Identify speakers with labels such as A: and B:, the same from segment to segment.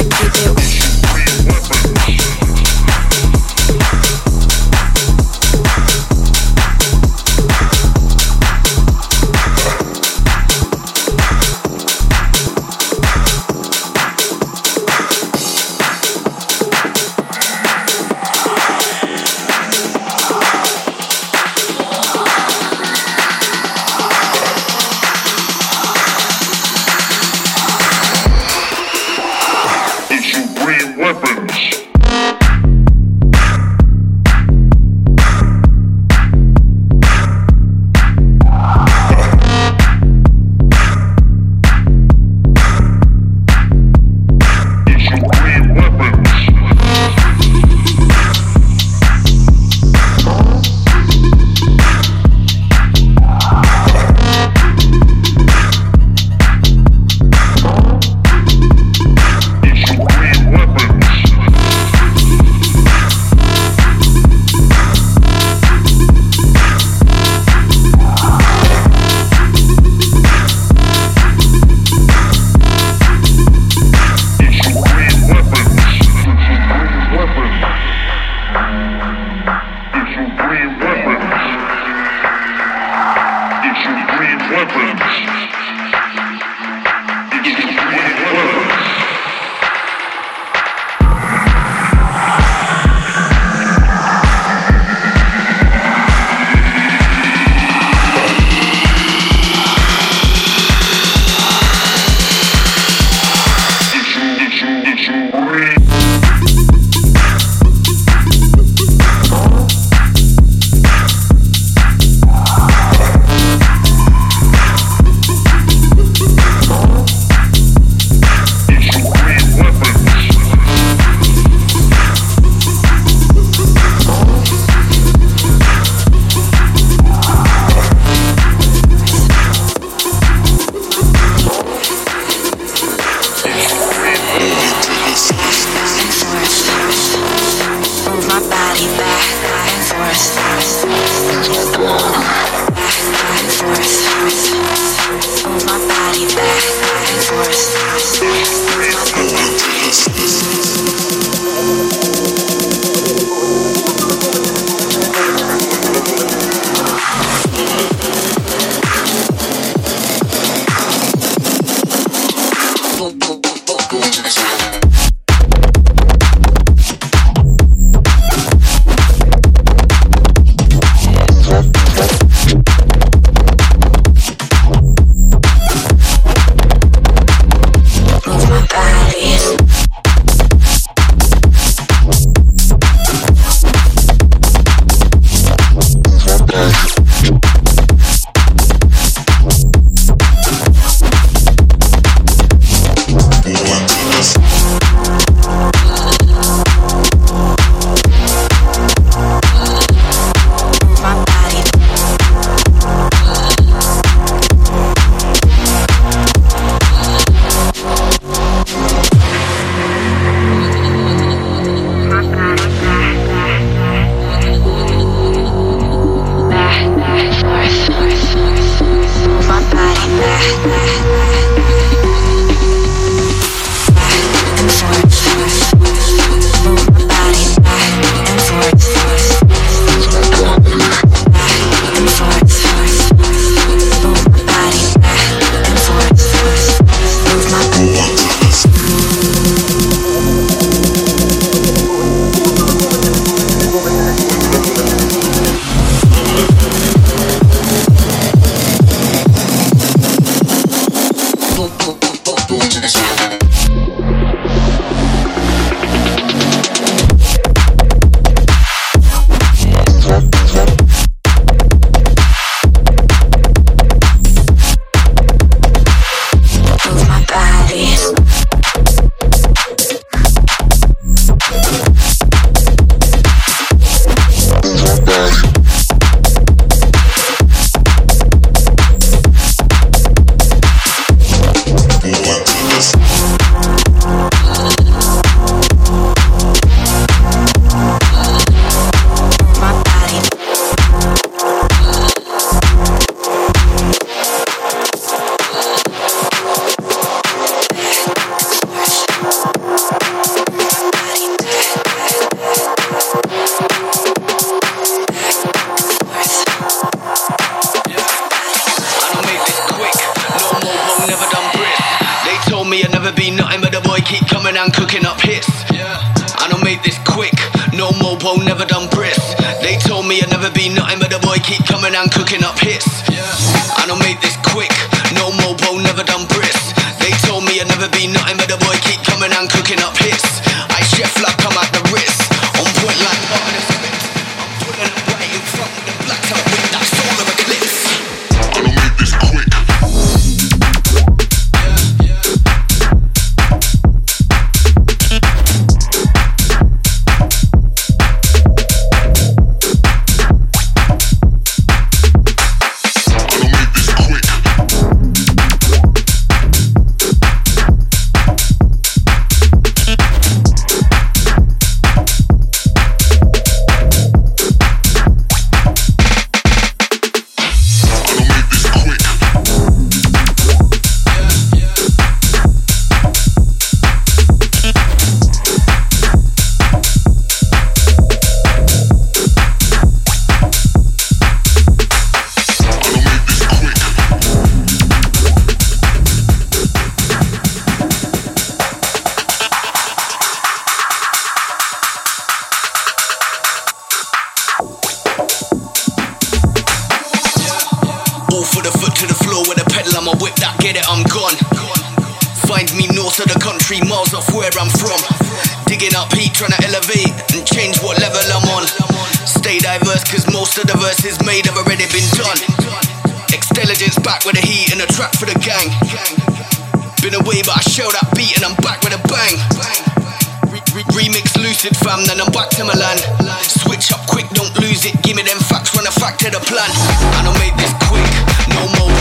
A: DJ
B: All for the foot to the floor with a pedal, I'ma whip that, get it, I'm gone. Find me north of the country, miles off where I'm from. Digging up heat, trying to elevate and change what level I'm on. Stay diverse, cause most of the verses made have already been done. Extelligence back with the heat and a track for the gang. Been away, but I show that beat and I'm back with a bang. Re- re- remix lucid fam, then I'm back to Milan. Switch up quick, don't lose it. Give me them facts, run a fact to the plan. And I made this no mobile,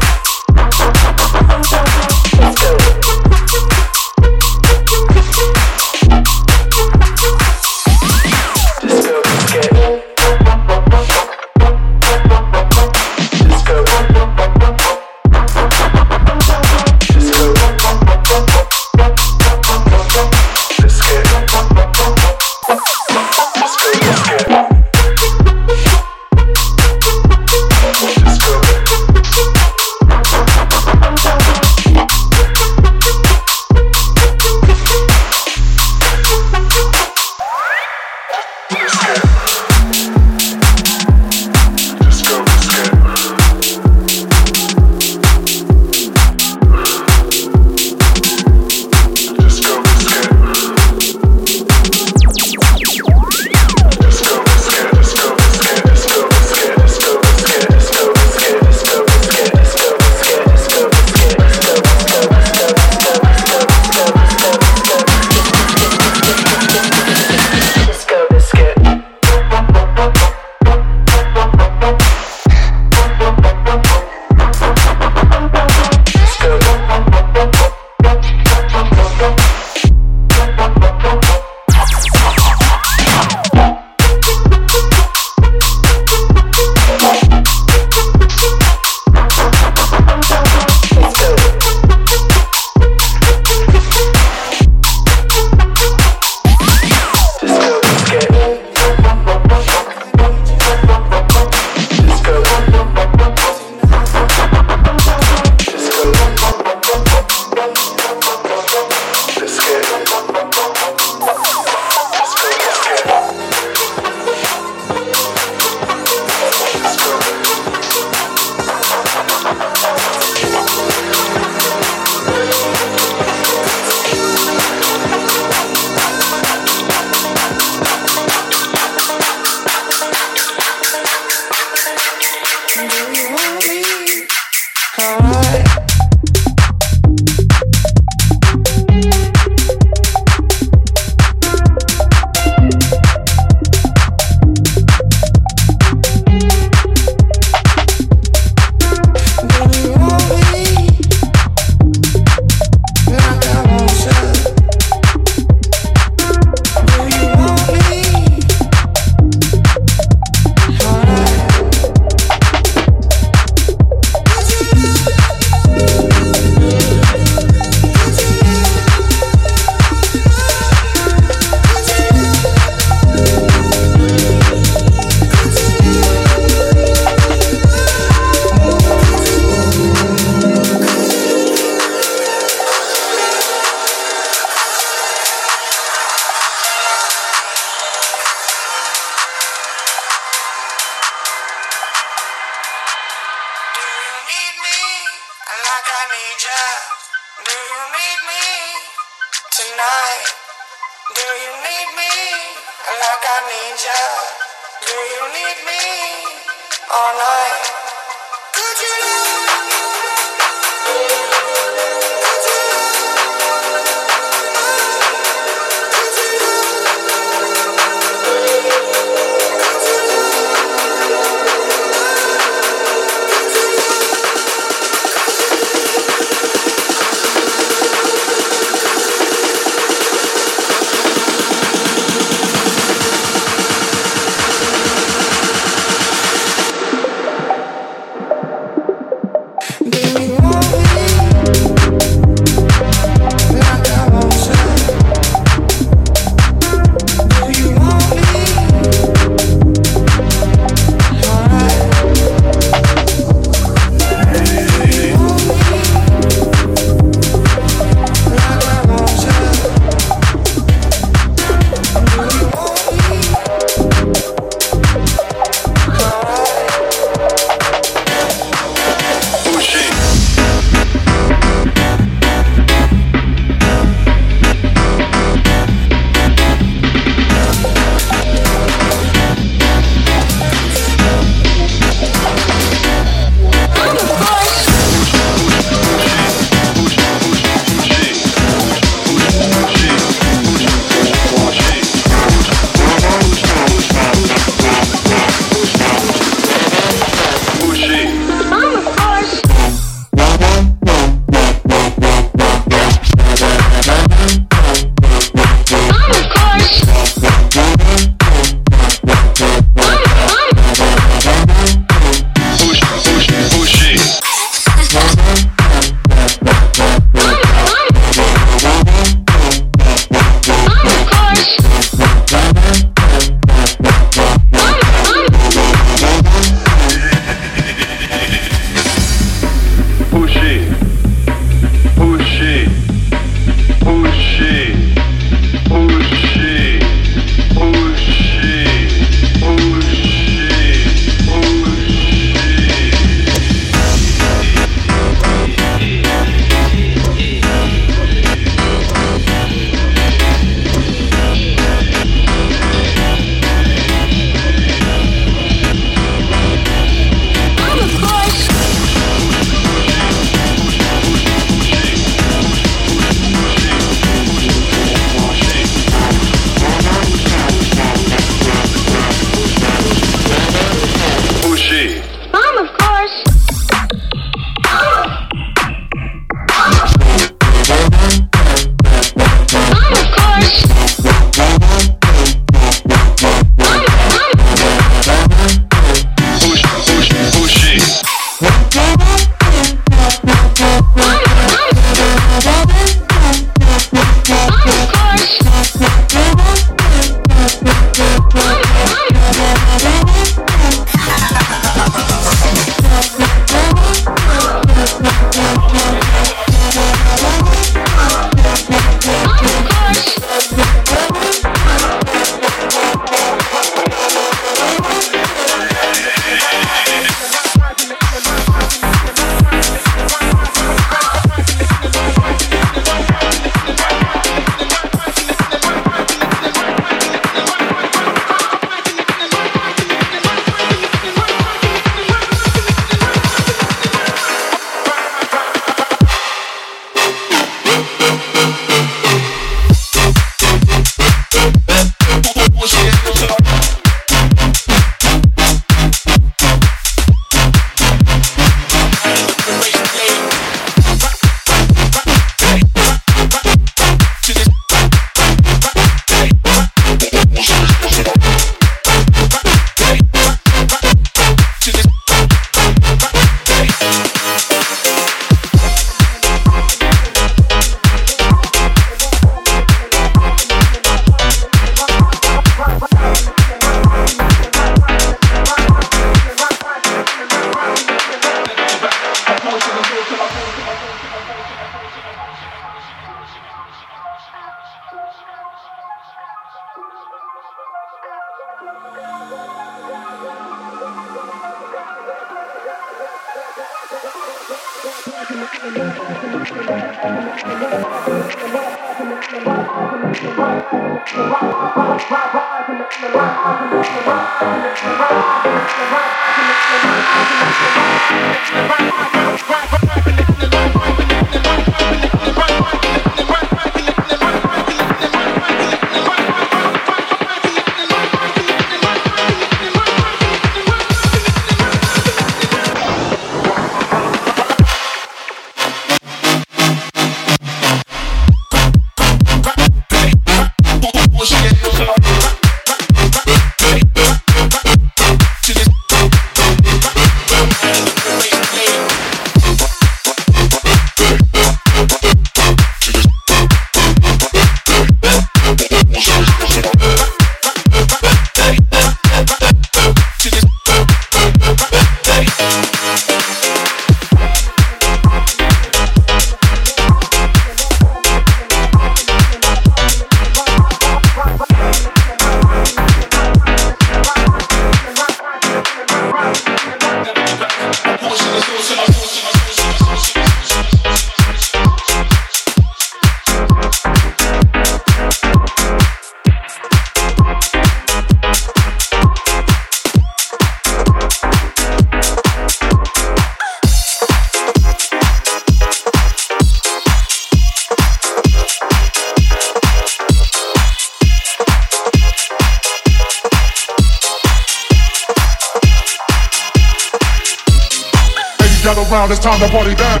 B: it's
C: time to party down.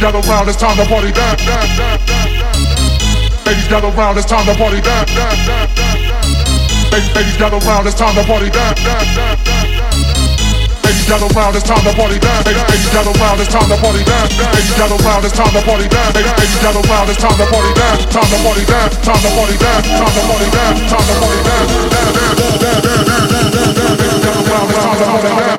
C: Gather round, it's time to party down. Gather round, it's time to party down. Gather round, it's time to party down. Gather round, it's time to party down. Gather round, it's time to party down. Gather round, it's time to party down. Ladies gather round, it's time to party down. Time to party down. Time to party down. Time to party down. Time to party down. Ladies gather round, it's time to party down.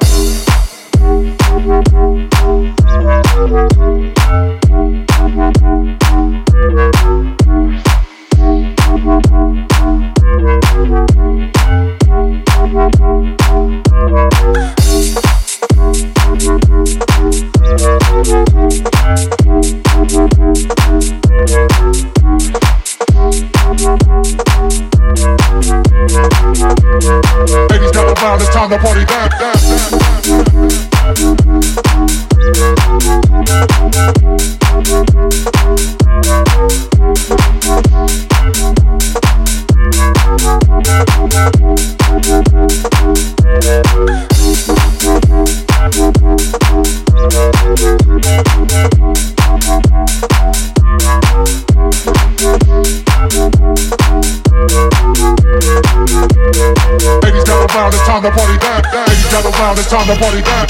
C: Ladies gather round, it's time to party down.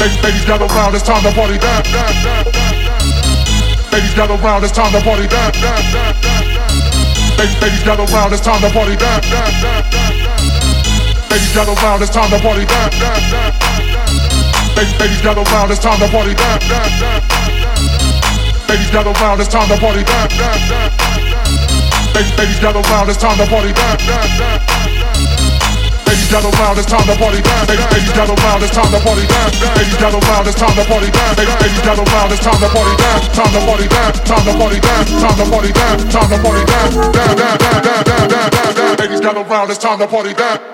C: Ladies ladies gather round, it's time to party down. Ladies gather round, it's time to party down. Ladies ladies gather round, it's time to party down. Ladies gather round, it's time to party down. Ladies ladies gather round, it's time to party down. Ladies gather round, it's time to party down. Ladies ladies gather round, it's time to party down. Ladies gather round, it's time to party down. Ladies gather round, it's time to party down. Ladies gather round, it's time to party down. Ladies gather round, it's time to party down. Time to party down. Time to party down. Time to party down. Time to party down. Down, down, down, down, down, down, down. Ladies gather round, it's time to party down.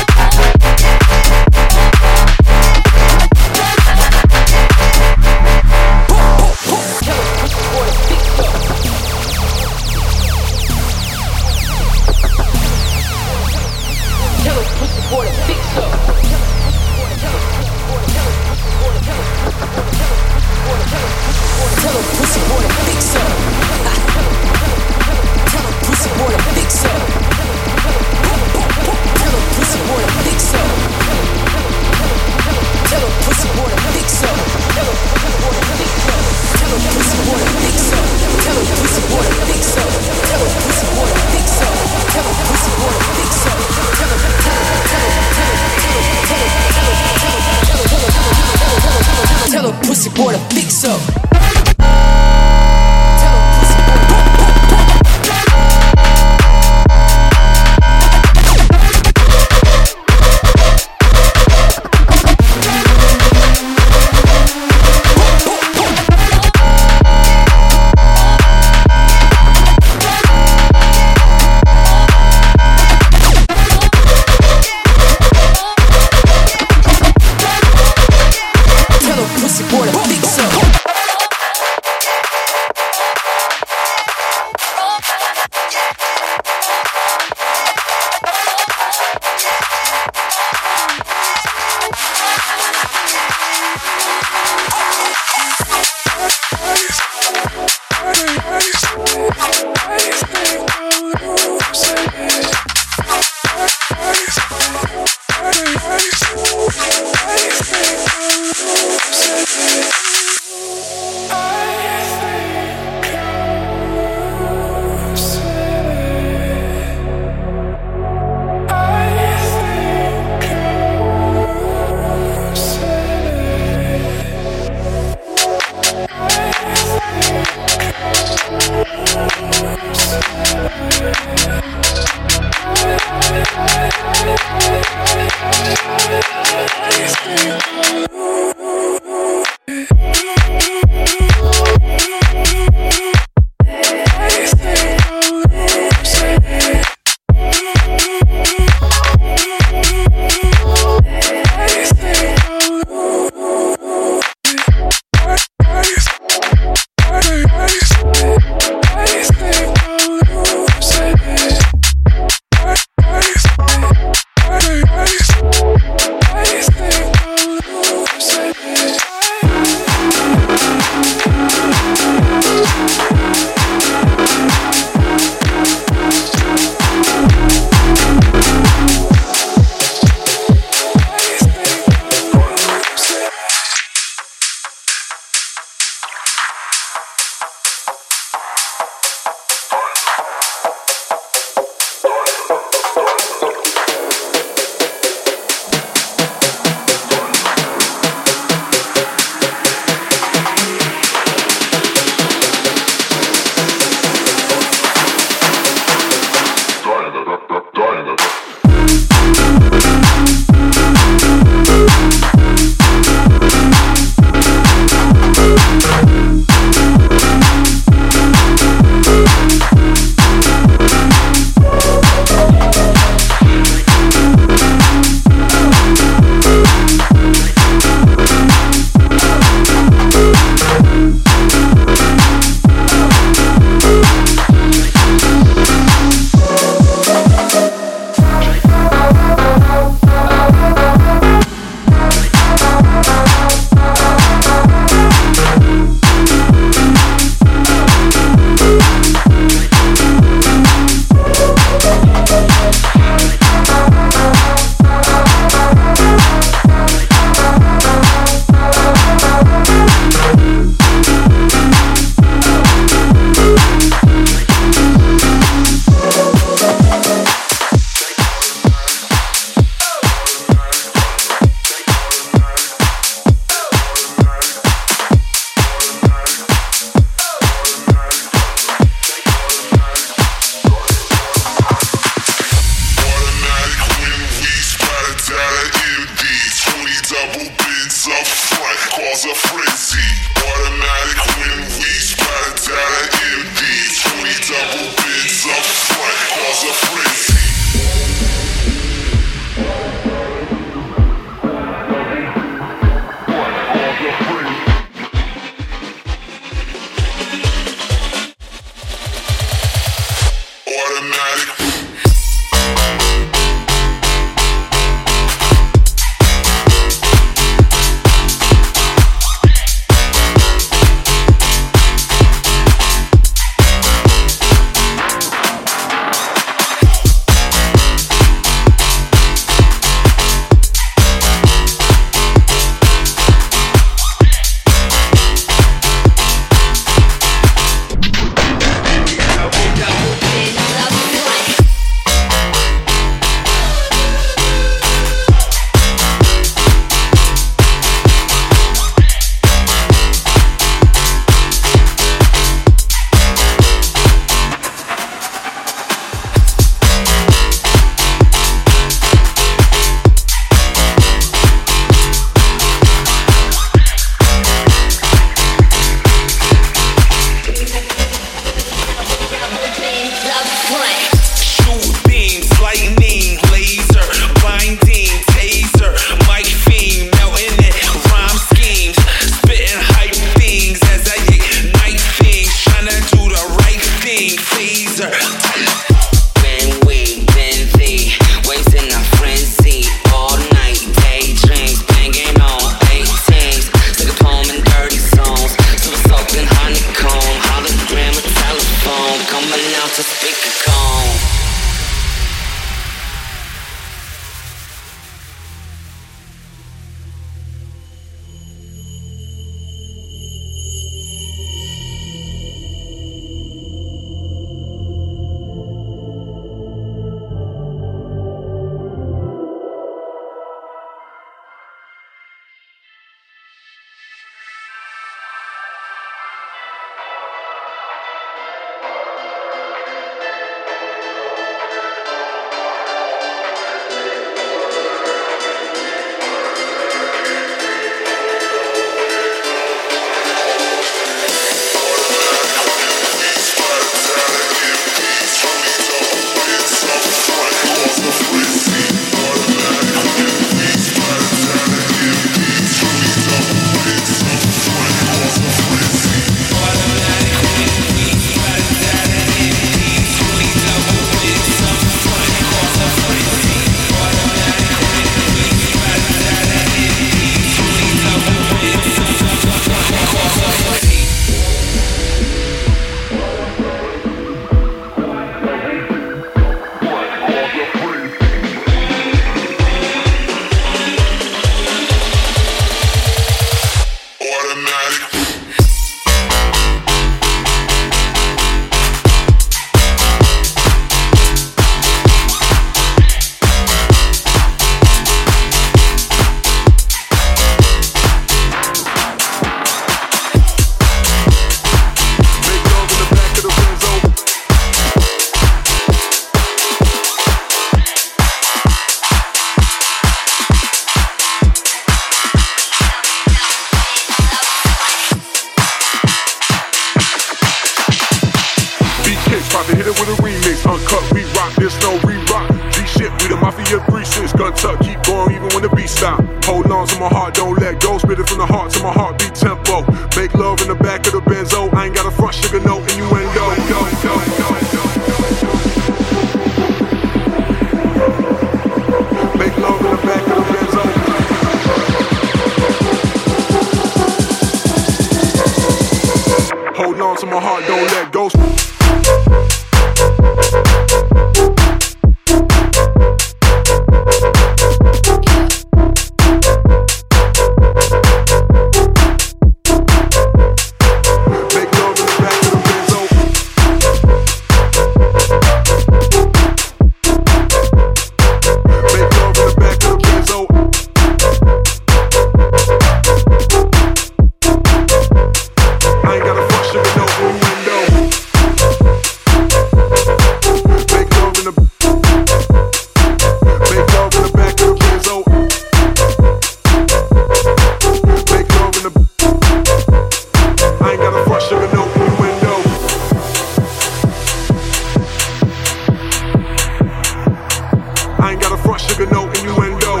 D: ain't got a front sugar, no innuendo.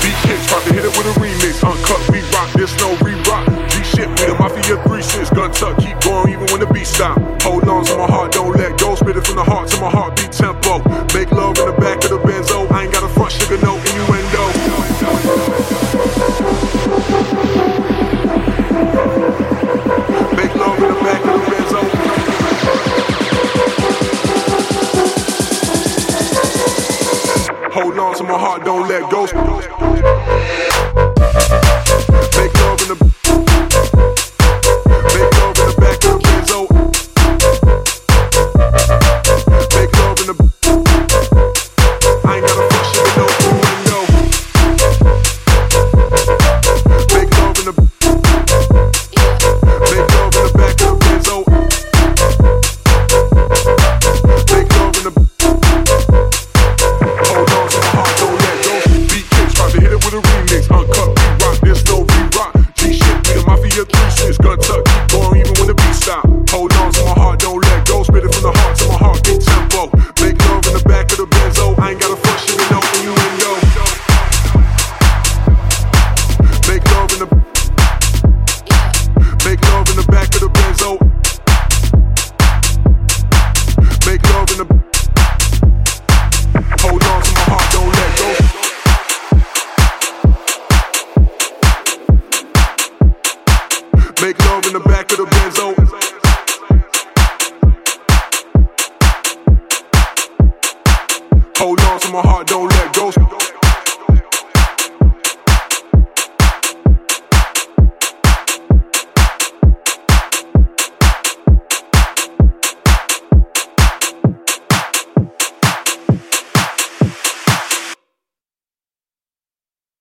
D: BK's about to hit it with a remix. Uncut, we rock, there's no re rock. G shit, we a mafia 3 6. Gun tuck, keep going even when the beat stop. Hold on to my heart, don't let go. Spit it from the heart to my heartbeat tempo. Make love in the back of the benzo. I ain't got a front sugar, no on to my heart, don't let go. Make love in the